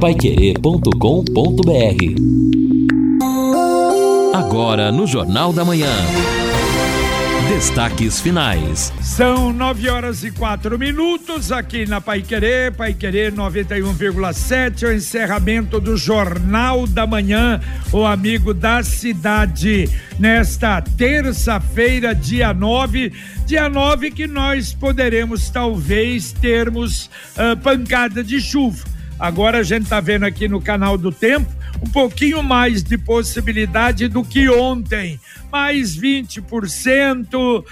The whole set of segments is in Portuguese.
paiquerê.com.br Agora no Jornal da Manhã. Destaques finais. São nove horas e quatro minutos aqui na Pai Querer, Pai Querer 91,7, o encerramento do Jornal da Manhã, o amigo da cidade. Nesta terça-feira, dia 9, dia 9 que nós poderemos talvez termos uh, pancada de chuva. Agora a gente está vendo aqui no canal do Tempo um pouquinho mais de possibilidade do que ontem mais 20%, uh,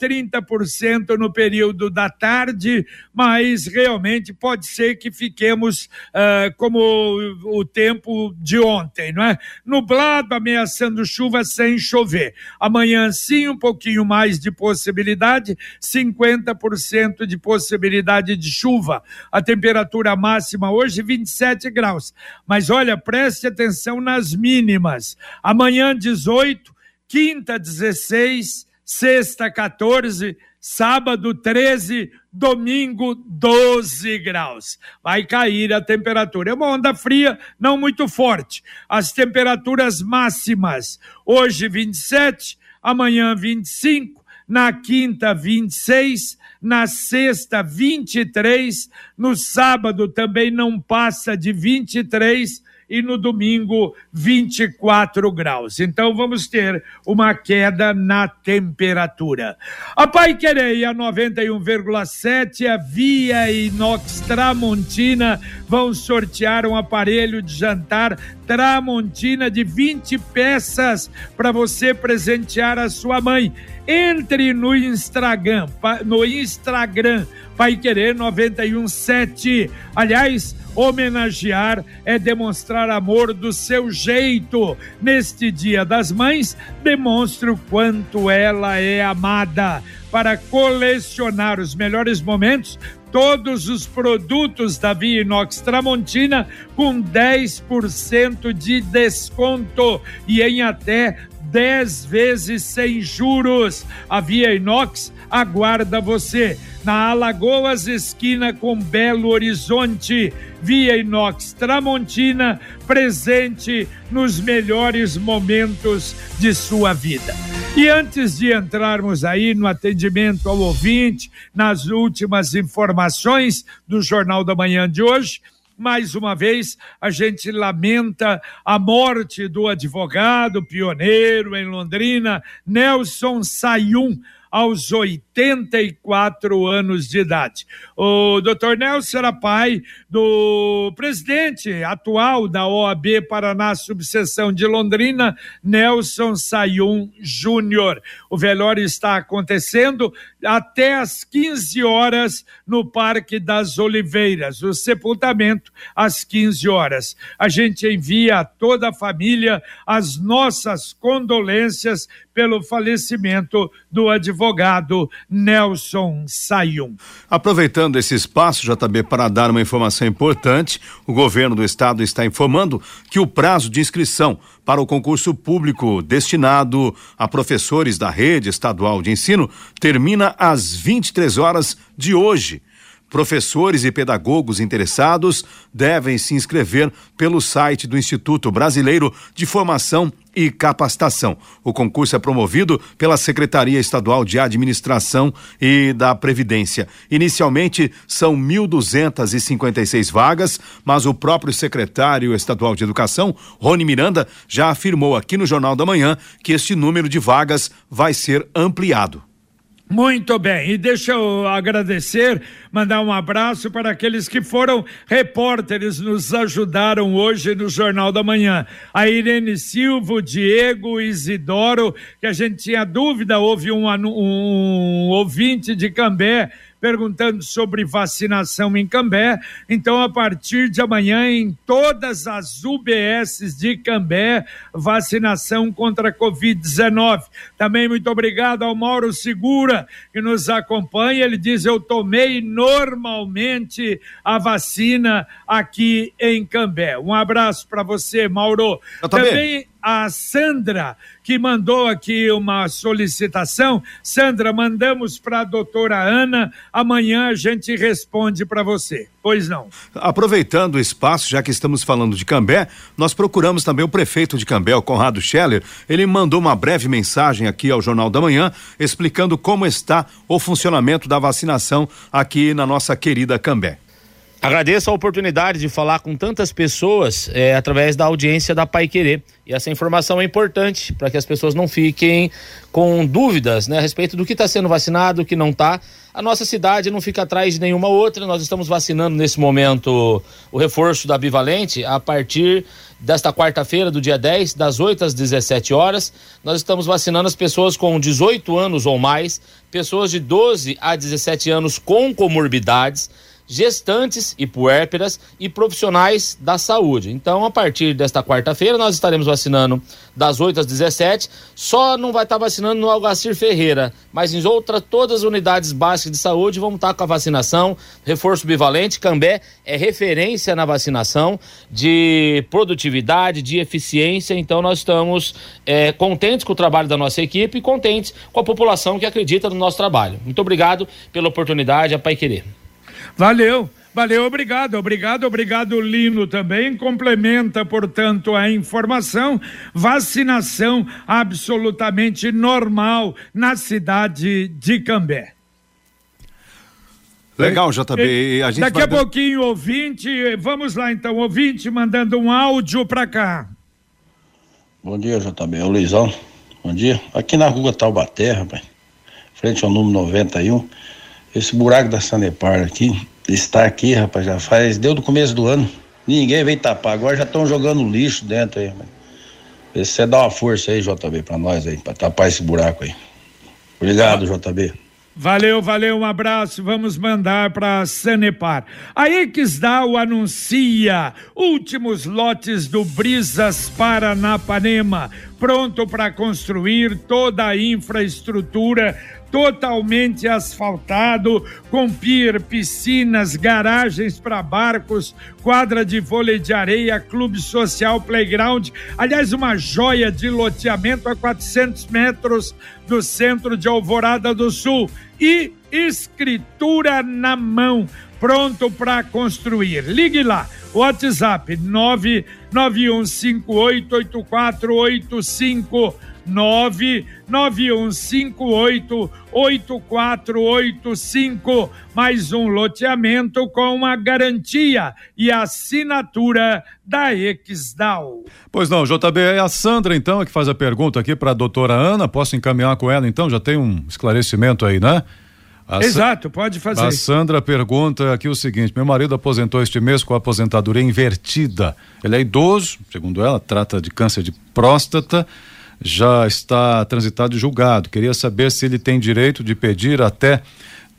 30% no período da tarde, mas realmente pode ser que fiquemos uh, como o, o tempo de ontem, não é? Nublado, ameaçando chuva sem chover. Amanhã sim, um pouquinho mais de possibilidade, 50% de possibilidade de chuva. A temperatura máxima hoje 27 graus. Mas olha, preste atenção nas mínimas. Amanhã 18 quinta 16, sexta 14, sábado 13, domingo 12 graus. Vai cair a temperatura. É uma onda fria, não muito forte. As temperaturas máximas, hoje 27, amanhã 25, na quinta 26, na sexta 23, no sábado também não passa de 23 e no domingo 24 graus. Então vamos ter uma queda na temperatura. A Pai Quereia 91,7, a Via Inox Tramontina vão sortear um aparelho de jantar Tramontina de 20 peças para você presentear a sua mãe. Entre no Instagram, no Instagram, Pai Querer 917. Aliás, Homenagear é demonstrar amor do seu jeito. Neste Dia das Mães, demonstre o quanto ela é amada. Para colecionar os melhores momentos, todos os produtos da Via Inox Tramontina com 10% de desconto e em até 10 vezes sem juros. A Via Inox aguarda você na Alagoas, esquina com Belo Horizonte. Via Inox Tramontina, presente nos melhores momentos de sua vida. E antes de entrarmos aí no atendimento ao ouvinte, nas últimas informações do Jornal da Manhã de hoje, mais uma vez, a gente lamenta a morte do advogado pioneiro em Londrina, Nelson Sayum, aos 84 anos de idade. O doutor Nelson era pai do presidente atual da OAB Paraná Subseção de Londrina, Nelson Sayum Júnior. O velório está acontecendo até às 15 horas no Parque das Oliveiras, o sepultamento às 15 horas. A gente envia a toda a família as nossas condolências pelo falecimento do advogado Nelson Sayum. Aproveitando esse espaço, JB, para dar uma informação importante, o governo do estado está informando que o prazo de inscrição para o concurso público destinado a professores da rede estadual de ensino termina às 23 horas de hoje. Professores e pedagogos interessados devem se inscrever pelo site do Instituto Brasileiro de Formação e Capacitação. O concurso é promovido pela Secretaria Estadual de Administração e da Previdência. Inicialmente são 1.256 vagas, mas o próprio secretário estadual de Educação, Rony Miranda, já afirmou aqui no Jornal da Manhã que este número de vagas vai ser ampliado. Muito bem, e deixa eu agradecer, mandar um abraço para aqueles que foram repórteres, nos ajudaram hoje no Jornal da Manhã. A Irene Silva, o Diego, Isidoro, que a gente tinha dúvida, houve um, um ouvinte de Cambé perguntando sobre vacinação em Cambé. Então, a partir de amanhã, em todas as UBSs de Cambé, vacinação contra a Covid-19. Também muito obrigado ao Mauro Segura, que nos acompanha. Ele diz: Eu tomei normalmente a vacina aqui em Cambé. Um abraço para você, Mauro. Eu também. também a Sandra, que mandou aqui uma solicitação. Sandra, mandamos para a doutora Ana. Amanhã a gente responde para você. Pois não. Aproveitando o espaço, já que estamos falando de Cambé, nós procuramos também o prefeito de Cambé, o Conrado Scheller. Ele mandou uma breve mensagem aqui ao Jornal da Manhã, explicando como está o funcionamento da vacinação aqui na nossa querida Cambé. Agradeço a oportunidade de falar com tantas pessoas é, através da audiência da Pai Querer. E essa informação é importante para que as pessoas não fiquem com dúvidas né, a respeito do que está sendo vacinado, o que não está. A nossa cidade não fica atrás de nenhuma outra. Nós estamos vacinando nesse momento o reforço da Bivalente a partir desta quarta-feira, do dia 10, das 8 às 17 horas. Nós estamos vacinando as pessoas com 18 anos ou mais, pessoas de 12 a 17 anos com comorbidades gestantes e puérperas e profissionais da saúde. Então, a partir desta quarta-feira, nós estaremos vacinando das 8 às 17. Só não vai estar vacinando no Algacir Ferreira, mas em outras todas as unidades básicas de saúde vamos estar com a vacinação, reforço bivalente. Cambé é referência na vacinação de produtividade, de eficiência. Então, nós estamos é, contentes com o trabalho da nossa equipe e contentes com a população que acredita no nosso trabalho. Muito obrigado pela oportunidade, a Pai Querer. Valeu. Valeu, obrigado, obrigado, obrigado, Lino também. Complementa, portanto, a informação. Vacinação absolutamente normal na cidade de Cambé. Legal, JB. A gente Daqui vai... a pouquinho, ouvinte, vamos lá então, ouvinte mandando um áudio para cá. Bom dia, JB. É o Luizão. Bom dia. Aqui na rua Taubaté, rapaz, frente ao número 91 esse buraco da Sanepar aqui, está aqui, rapaz, já faz, deu do começo do ano. Ninguém veio tapar, agora já estão jogando lixo dentro aí, você dá uma força aí, JB, pra nós aí, pra tapar esse buraco aí. Obrigado, JB. Valeu, valeu, um abraço. Vamos mandar para Sanepar. A Exdal anuncia últimos lotes do Brisas Paranapanema, pronto para construir toda a infraestrutura totalmente asfaltado, com pier, piscinas, garagens para barcos, quadra de vôlei de areia, clube social, playground. Aliás, uma joia de loteamento a 400 metros do centro de Alvorada do Sul. E escritura na mão, pronto para construir. Ligue lá, WhatsApp 991588485 991588485. Mais um loteamento com uma garantia e assinatura da Exdal. Pois não, JB, é a Sandra então que faz a pergunta aqui para a doutora Ana. Posso encaminhar com ela então? Já tem um esclarecimento aí, né? A Exato, pode fazer. A Sandra pergunta aqui o seguinte: meu marido aposentou este mês com a aposentadoria invertida. Ele é idoso, segundo ela, trata de câncer de próstata já está transitado e julgado. Queria saber se ele tem direito de pedir até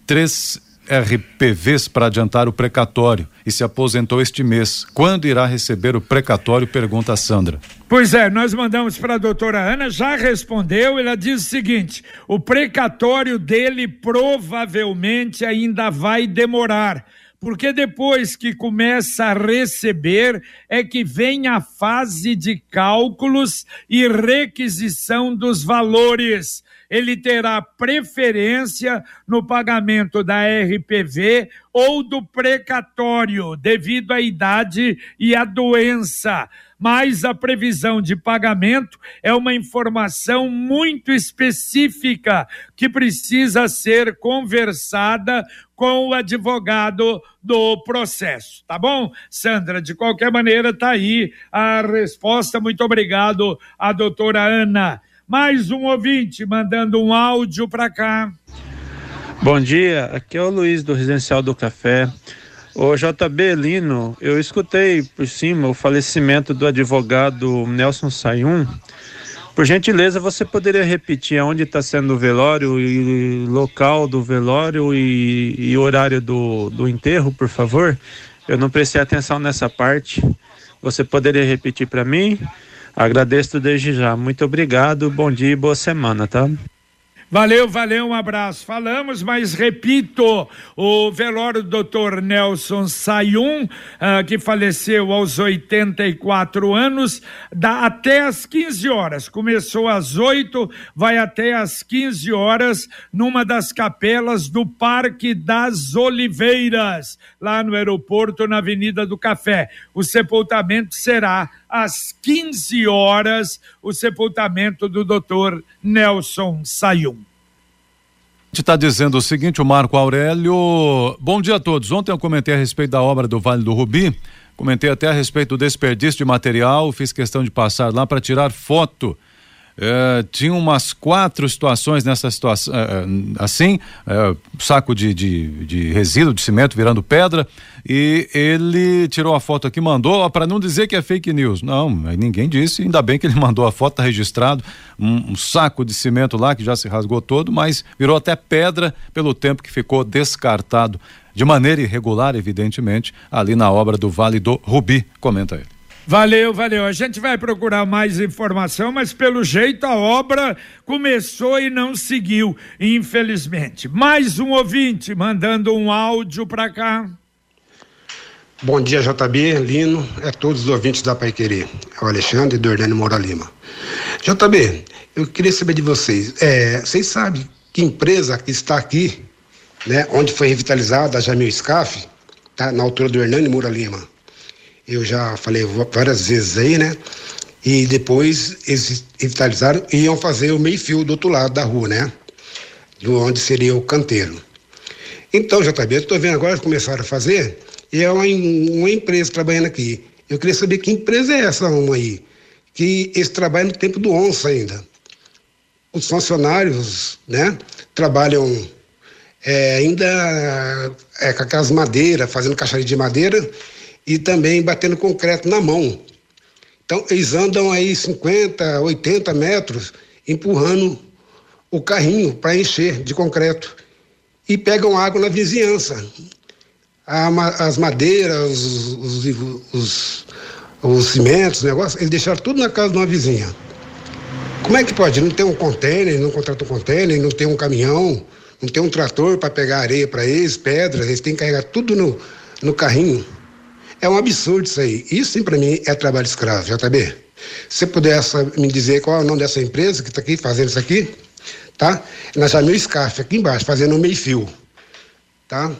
três RPVs para adiantar o precatório e se aposentou este mês. Quando irá receber o precatório? Pergunta a Sandra. Pois é, nós mandamos para a doutora Ana, já respondeu. Ela diz o seguinte: o precatório dele provavelmente ainda vai demorar porque depois que começa a receber é que vem a fase de cálculos e requisição dos valores. Ele terá preferência no pagamento da RPV ou do precatório, devido à idade e à doença mas a previsão de pagamento é uma informação muito específica que precisa ser conversada com o advogado do processo, tá bom? Sandra, de qualquer maneira, tá aí a resposta. Muito obrigado à doutora Ana. Mais um ouvinte mandando um áudio para cá. Bom dia, aqui é o Luiz do Residencial do Café. O JB Lino, eu escutei por cima o falecimento do advogado Nelson Sayum. Por gentileza, você poderia repetir aonde está sendo o velório e local do velório e, e horário do, do enterro, por favor? Eu não prestei atenção nessa parte. Você poderia repetir para mim? Agradeço desde já. Muito obrigado, bom dia e boa semana, tá? Valeu, valeu, um abraço. Falamos, mas repito, o velório do doutor Nelson Sayum, uh, que faleceu aos 84 anos, dá até às 15 horas. Começou às 8, vai até às 15 horas, numa das capelas do Parque das Oliveiras, lá no aeroporto, na Avenida do Café. O sepultamento será às 15 horas, o sepultamento do doutor Nelson Sayum. Está dizendo o seguinte, o Marco Aurélio. Bom dia a todos. Ontem eu comentei a respeito da obra do Vale do Rubi, comentei até a respeito do desperdício de material, fiz questão de passar lá para tirar foto é, tinha umas quatro situações nessa situação, é, assim, é, saco de, de, de, resíduo de cimento virando pedra, e ele tirou a foto aqui, mandou, para não dizer que é fake news. Não, ninguém disse, ainda bem que ele mandou a foto, tá registrado, um, um saco de cimento lá que já se rasgou todo, mas virou até pedra pelo tempo que ficou descartado de maneira irregular, evidentemente, ali na obra do Vale do Rubi, comenta ele. Valeu, valeu. A gente vai procurar mais informação, mas pelo jeito a obra começou e não seguiu, infelizmente. Mais um ouvinte mandando um áudio para cá. Bom dia, JB, Lino, é todos os ouvintes da Pai Querer. É o Alexandre Dordani Moura Lima. JB, eu queria saber de vocês. É, vocês sabem que empresa que está aqui, né, onde foi revitalizada a Jamil Scaf, tá, na altura do Hernani Moura Lima eu já falei várias vezes aí, né? E depois eles revitalizaram e iam fazer o meio-fio do outro lado da rua, né? De onde seria o canteiro. Então, JB, eu estou vendo agora que começaram a fazer, e é uma, uma empresa trabalhando aqui. Eu queria saber que empresa é essa uma aí, que eles trabalham no tempo do onça ainda. Os funcionários, né, trabalham é, ainda é, com aquelas madeiras, fazendo caixaria de madeira, e também batendo concreto na mão. Então, eles andam aí 50, 80 metros empurrando o carrinho para encher de concreto e pegam água na vizinhança. As madeiras, os, os, os, os cimentos, negócio, eles deixaram tudo na casa de uma vizinha. Como é que pode? Não tem um container, não contrata um container, não tem um caminhão, não tem um trator para pegar areia para eles, pedras, eles têm que carregar tudo no, no carrinho. É um absurdo isso aí. Isso, sim, para mim, é trabalho escravo, JB. Se pudesse me dizer qual é o nome dessa empresa que está aqui fazendo isso aqui, tá? Na Jamil Scarf, aqui embaixo, fazendo um meio-fio, tá?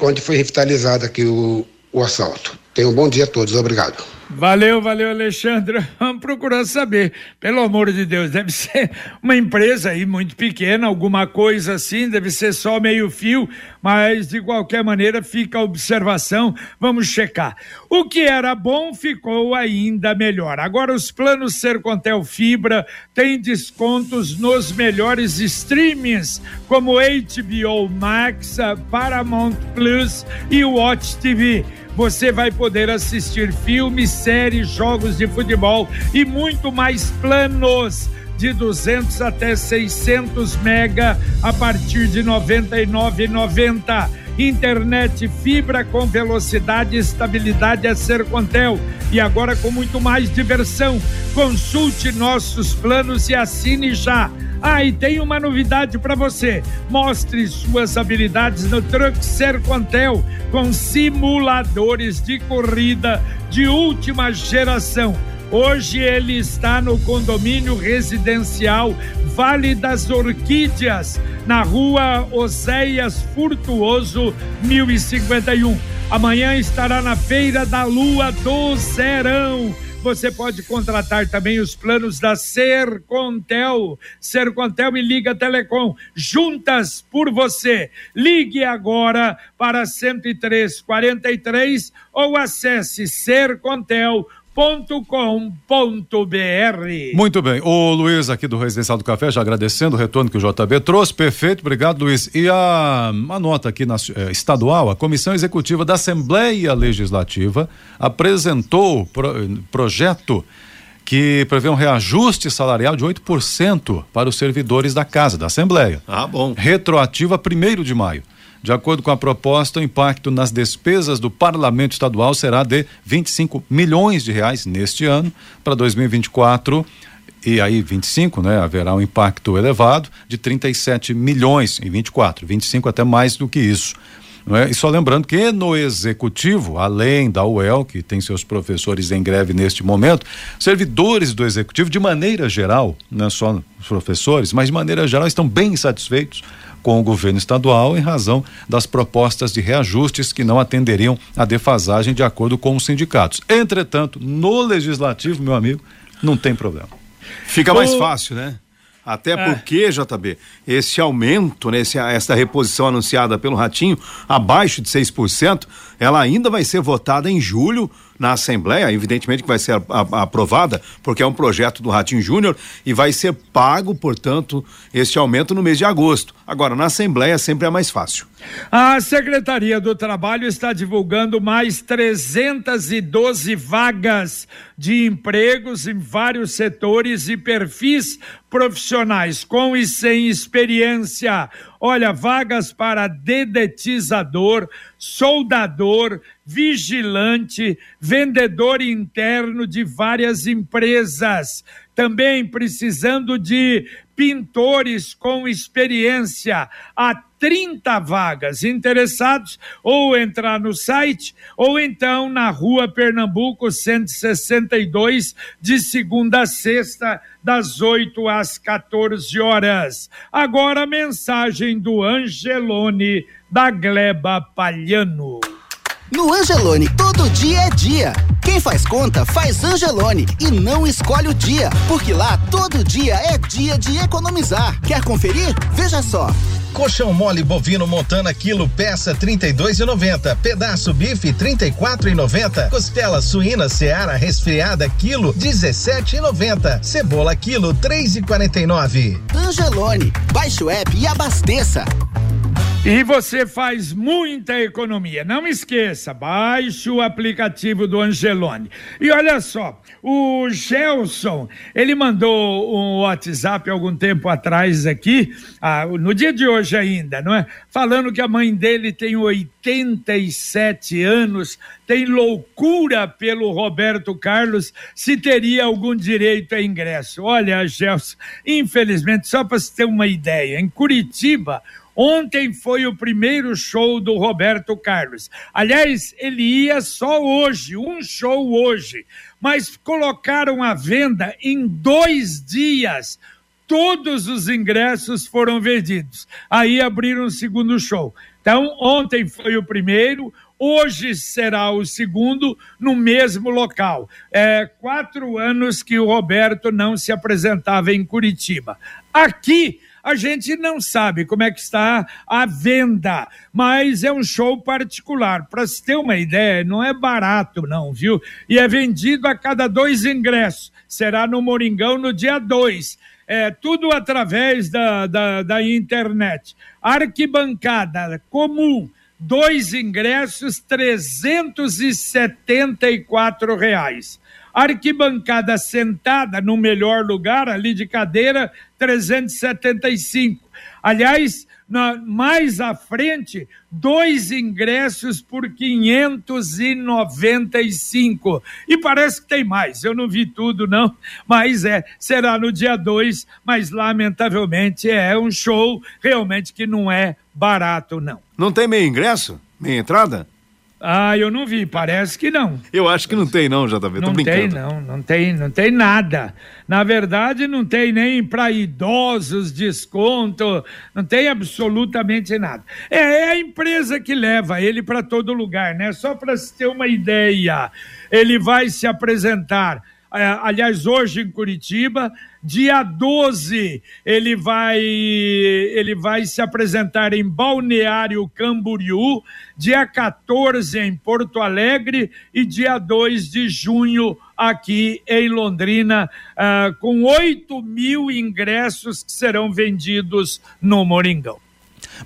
Onde foi revitalizado aqui o, o assalto. Tenham um bom dia a todos, obrigado. Valeu, valeu, Alexandre. Vamos procurar saber. Pelo amor de Deus, deve ser uma empresa aí muito pequena, alguma coisa assim, deve ser só meio fio, mas de qualquer maneira fica a observação. Vamos checar. O que era bom ficou ainda melhor. Agora os planos Sercontel Fibra têm descontos nos melhores streamings, como HBO Max, Paramount Plus e Watch TV você vai poder assistir filmes, séries, jogos de futebol e muito mais planos de 200 até 600 mega a partir de 99,90. Internet fibra com velocidade e estabilidade a Sercontel e agora com muito mais diversão. Consulte nossos planos e assine já. Ah, e tem uma novidade para você. Mostre suas habilidades no Truck Sercontel com simuladores de corrida de última geração. Hoje ele está no condomínio residencial Vale das Orquídeas, na rua Oséias Furtuoso, 1051. Amanhã estará na Feira da Lua do Serão você pode contratar também os planos da Sercontel. Sercontel e Liga Telecom, juntas por você. Ligue agora para 10343 ou acesse sercontel.com www.radiofobia.com.br. Muito bem. O Luiz aqui do Residencial do Café, já agradecendo o retorno que o JB trouxe. Perfeito, obrigado, Luiz. E a, a nota aqui na, eh, estadual, a Comissão Executiva da Assembleia Legislativa apresentou pro, projeto que prevê um reajuste salarial de 8% para os servidores da Casa, da Assembleia. Ah, bom. Retroativa a 1 de maio. De acordo com a proposta, o impacto nas despesas do parlamento estadual será de 25 milhões de reais neste ano. Para 2024, e aí 25, né, haverá um impacto elevado de 37 milhões em 24, 25 até mais do que isso. É? E só lembrando que no executivo, além da UEL, que tem seus professores em greve neste momento, servidores do executivo, de maneira geral, não é só os professores, mas de maneira geral estão bem satisfeitos com o governo estadual em razão das propostas de reajustes que não atenderiam à defasagem de acordo com os sindicatos. Entretanto, no legislativo, meu amigo, não tem problema. Fica mais fácil, né? Até é. porque, JB, esse aumento, né, esse, essa reposição anunciada pelo Ratinho, abaixo de 6%, ela ainda vai ser votada em julho na Assembleia, evidentemente que vai ser a, a, aprovada, porque é um projeto do Ratinho Júnior e vai ser pago, portanto, este aumento no mês de agosto. Agora, na Assembleia sempre é mais fácil. A Secretaria do Trabalho está divulgando mais 312 vagas de empregos em vários setores e perfis profissionais com e sem experiência. Olha, vagas para dedetizador, soldador, vigilante, vendedor interno de várias empresas. Também precisando de pintores com experiência. Há 30 vagas. Interessados, ou entrar no site, ou então na rua Pernambuco 162, de segunda a sexta, das 8 às 14 horas. Agora a mensagem do Angelone da Gleba Palhano. No Angelone, todo dia é dia. Quem faz conta, faz Angelone e não escolhe o dia, porque lá todo dia é dia de economizar. Quer conferir? Veja só. Colchão mole bovino Montana quilo peça 32,90. Pedaço bife 34,90. Costela suína Seara resfriada quilo 17,90. Cebola quilo 3,49. Angelone, baixe o app e abasteça. E você faz muita economia. Não esqueça, baixe o aplicativo do Angelone. E olha só, o Gelson, ele mandou um WhatsApp algum tempo atrás aqui, ah, no dia de hoje ainda, não é? Falando que a mãe dele tem 87 anos, tem loucura pelo Roberto Carlos, se teria algum direito a ingresso. Olha, Gelson, infelizmente, só para você ter uma ideia, em Curitiba, Ontem foi o primeiro show do Roberto Carlos. Aliás, ele ia só hoje, um show hoje, mas colocaram a venda em dois dias. Todos os ingressos foram vendidos. Aí abriram o segundo show. Então, ontem foi o primeiro, hoje será o segundo no mesmo local. É quatro anos que o Roberto não se apresentava em Curitiba. Aqui a gente não sabe como é que está a venda, mas é um show particular. Para se ter uma ideia, não é barato, não, viu? E é vendido a cada dois ingressos. Será no Moringão no dia 2. É, tudo através da, da, da internet. Arquibancada comum, dois ingressos, trezentos e setenta e quatro reais. Arquibancada sentada no melhor lugar, ali de cadeira, 375. Aliás, na, mais à frente, dois ingressos por 595. E parece que tem mais, eu não vi tudo, não, mas é, será no dia 2, mas lamentavelmente é um show realmente que não é barato, não. Não tem meio ingresso? Meia entrada? Ah, eu não vi, parece que não. Eu acho que não tem não, JV, não tem não, não tem, não tem nada. Na verdade, não tem nem para idosos desconto, não tem absolutamente nada. É, é a empresa que leva ele para todo lugar, né? Só para se ter uma ideia, ele vai se apresentar é, aliás, hoje em Curitiba. Dia 12, ele vai, ele vai se apresentar em Balneário Camboriú. Dia 14, em Porto Alegre. E dia 2 de junho, aqui em Londrina, uh, com 8 mil ingressos que serão vendidos no Moringão.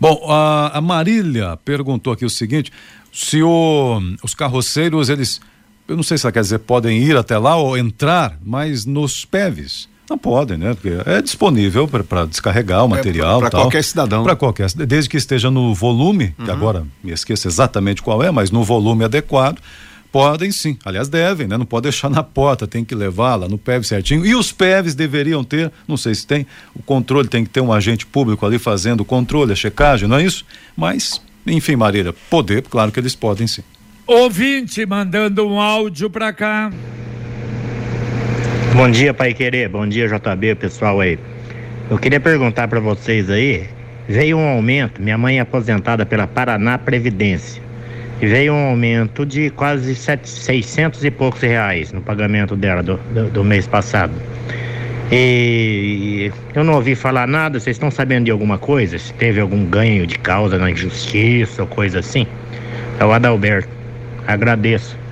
Bom, a, Marília perguntou aqui o seguinte: se o, os carroceiros eles eu não sei se ela quer dizer podem ir até lá ou entrar, mas nos PEVs. Não podem, né? Porque é disponível para descarregar o é, material. É, para qualquer cidadão. Para qualquer desde que esteja no volume, uhum. que agora me esqueço exatamente qual é, mas no volume adequado, Podem sim, aliás devem, né? Não pode deixar na porta, tem que levar lá no PEV certinho. E os PEVs deveriam ter, não sei se tem, o controle tem que ter um agente público ali fazendo o controle, a checagem, não é isso? Mas, enfim, Marília, poder, claro que eles podem sim. Ouvinte mandando um áudio pra cá. Bom dia, Pai Querer. Bom dia, JB, pessoal aí. Eu queria perguntar para vocês aí, veio um aumento, minha mãe é aposentada pela Paraná Previdência, e veio um aumento de quase 600 e poucos reais no pagamento dela do, do, do mês passado. E eu não ouvi falar nada, vocês estão sabendo de alguma coisa? Se teve algum ganho de causa na justiça ou coisa assim? É o Adalberto. Agradeço.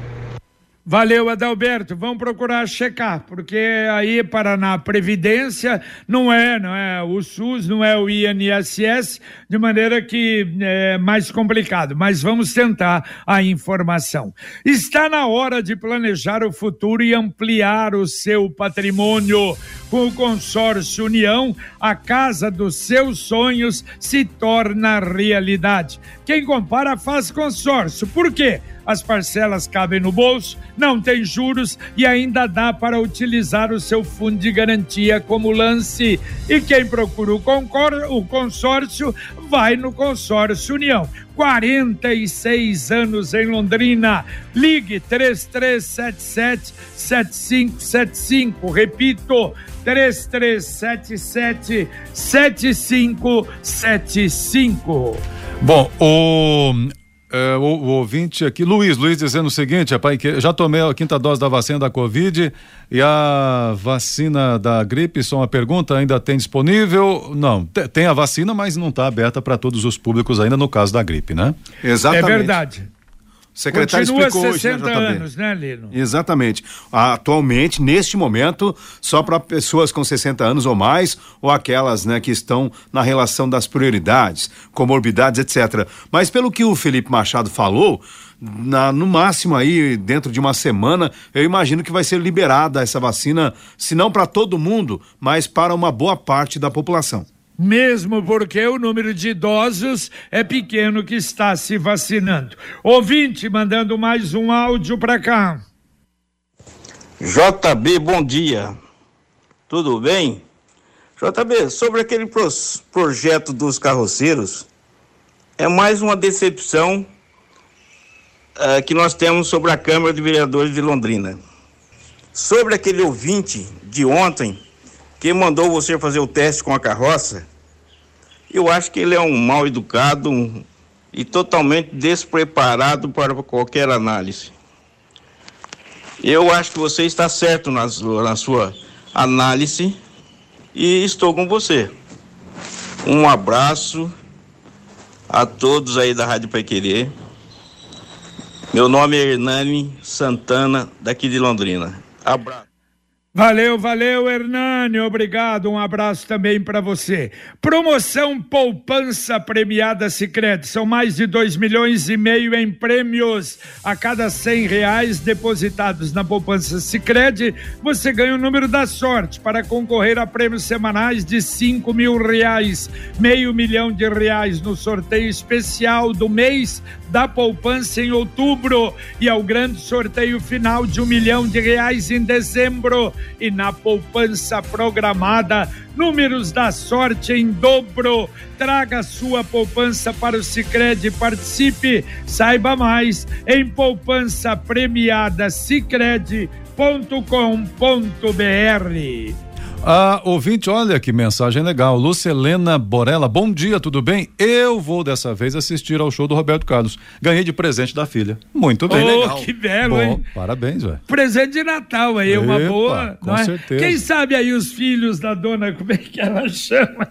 Valeu, Adalberto. Vamos procurar checar, porque aí Paraná Previdência não é, não é o SUS, não é o INSS, de maneira que é mais complicado. Mas vamos tentar a informação. Está na hora de planejar o futuro e ampliar o seu patrimônio. Com o consórcio União, a casa dos seus sonhos se torna realidade. Quem compara faz consórcio. Por quê? As parcelas cabem no bolso, não tem juros e ainda dá para utilizar o seu fundo de garantia como lance. E quem procura o, concor o consórcio vai no consórcio União. 46 anos em Londrina. Ligue 3377 7575. Repito, 3377 7575. Bom, o é, o, o, ouvinte aqui, Luiz, Luiz dizendo o seguinte, pai, que já tomei a quinta dose da vacina da Covid e a vacina da gripe, só uma pergunta, ainda tem disponível? Não, tem a vacina, mas não está aberta para todos os públicos ainda no caso da gripe, né? Exatamente. É verdade. O secretário Continua explicou 60 hoje, né, JB? anos, né, Lino? Exatamente. Atualmente, neste momento, só para pessoas com 60 anos ou mais, ou aquelas né, que estão na relação das prioridades, comorbidades, etc. Mas pelo que o Felipe Machado falou, na, no máximo aí, dentro de uma semana, eu imagino que vai ser liberada essa vacina, se não para todo mundo, mas para uma boa parte da população mesmo porque o número de idosos é pequeno que está se vacinando. Ouvinte, mandando mais um áudio para cá. JB, bom dia. Tudo bem? JB, sobre aquele pro projeto dos carroceiros, é mais uma decepção uh, que nós temos sobre a Câmara de Vereadores de Londrina. Sobre aquele ouvinte de ontem que mandou você fazer o teste com a carroça, eu acho que ele é um mal educado um, e totalmente despreparado para qualquer análise. Eu acho que você está certo na, na sua análise e estou com você. Um abraço a todos aí da Rádio Pequerê. Meu nome é Hernani Santana, daqui de Londrina. Abraço. Valeu, valeu, Hernani. Obrigado. Um abraço também para você. Promoção Poupança Premiada Sicredi. São mais de dois milhões e meio em prêmios. A cada cem reais depositados na Poupança Sicredi, você ganha o número da sorte para concorrer a prêmios semanais de cinco mil reais, meio milhão de reais no sorteio especial do mês da poupança em outubro e ao grande sorteio final de um milhão de reais em dezembro e na poupança programada números da sorte em dobro. Traga sua poupança para o Sicredi, participe, saiba mais em poupança premiada sicredi.com.br. Ah, ouvinte, olha que mensagem legal. Lucelena Borella, bom dia, tudo bem? Eu vou dessa vez assistir ao show do Roberto Carlos. Ganhei de presente da filha. Muito bem. Oh, legal. que belo, Bom, hein? Parabéns, velho. Presente de Natal aí, uma Epa, boa. com é? certeza. Quem sabe aí os filhos da dona, como é que ela chama?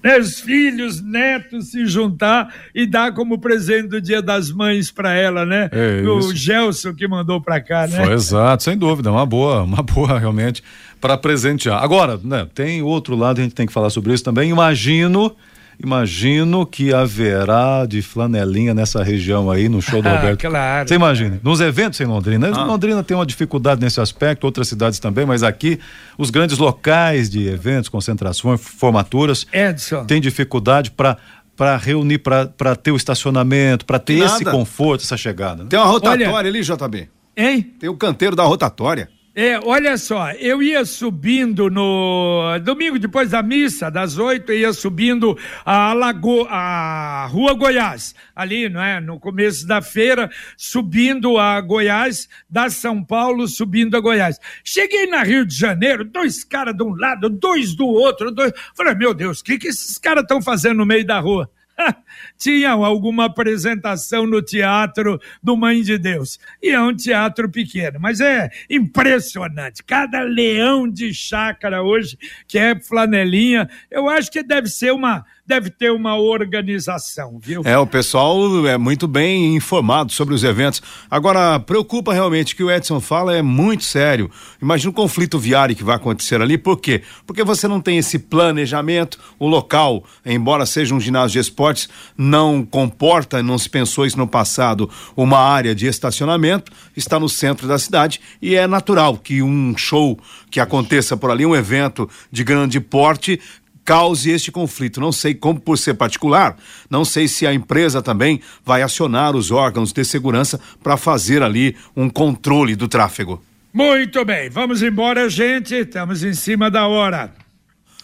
Né? Os filhos, netos se juntar e dar como presente do Dia das Mães para ela, né? É o. Gelson que mandou para cá, né? Foi exato, sem dúvida, uma boa, uma boa realmente para presentear. Agora, né, tem outro lado, a gente tem que falar sobre isso também. Imagino, imagino que haverá de flanelinha nessa região aí no show do Ah, Roberto. claro. Você imagina, nos eventos em Londrina. Londrina tem uma dificuldade nesse aspecto, outras cidades também, mas aqui os grandes locais de eventos, concentrações, formaturas, Edson. tem dificuldade para para reunir, para ter o estacionamento, para ter Nada. esse conforto, essa chegada. né? Tem uma rotatória Olha- ali, JB. Hein? Tem o canteiro da rotatória. É, olha só, eu ia subindo no domingo depois da missa, das oito, ia subindo a Lago, a Rua Goiás, ali, não é, no começo da feira, subindo a Goiás, da São Paulo, subindo a Goiás. Cheguei na Rio de Janeiro, dois caras de um lado, dois do outro, dois. Falei, meu Deus, o que que esses caras estão fazendo no meio da rua? Tinham alguma apresentação no teatro do Mãe de Deus. E é um teatro pequeno, mas é impressionante. Cada leão de chácara hoje, que é flanelinha, eu acho que deve ser uma, deve ter uma organização, viu? É, o pessoal é muito bem informado sobre os eventos. Agora, preocupa realmente o que o Edson fala é muito sério. Imagina o conflito viário que vai acontecer ali, por quê? Porque você não tem esse planejamento, o local, embora seja um ginásio de esportes, não comporta, não se pensou isso no passado, uma área de estacionamento, está no centro da cidade e é natural que um show que aconteça por ali, um evento de grande porte, cause este conflito. Não sei como, por ser particular, não sei se a empresa também vai acionar os órgãos de segurança para fazer ali um controle do tráfego. Muito bem, vamos embora, gente. Estamos em cima da hora.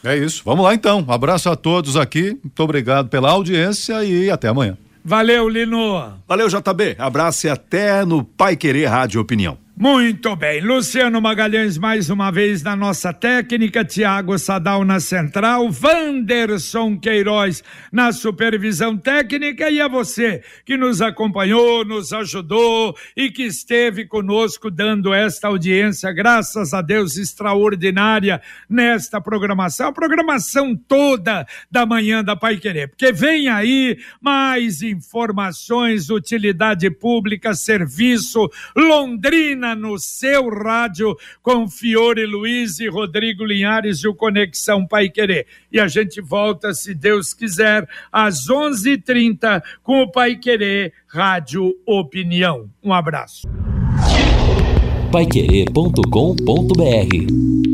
É isso. Vamos lá então. Um abraço a todos aqui. Muito obrigado pela audiência e até amanhã. Valeu, Lino. Valeu, JB. Abraço e até no Pai Querer Rádio Opinião. Muito bem, Luciano Magalhães mais uma vez na nossa técnica, Tiago Sadal na central, Vanderson Queiroz na supervisão técnica. E a você que nos acompanhou, nos ajudou e que esteve conosco dando esta audiência, graças a Deus, extraordinária nesta programação, a programação toda da manhã da Pai Querer, porque vem aí mais informações, utilidade pública, serviço, Londrina no seu rádio com Fiore Luiz e Rodrigo Linhares e o Conexão Pai Querer. E a gente volta, se Deus quiser, às 11:30 com o Pai Querer Rádio Opinião. Um abraço. Paiquerê.com.br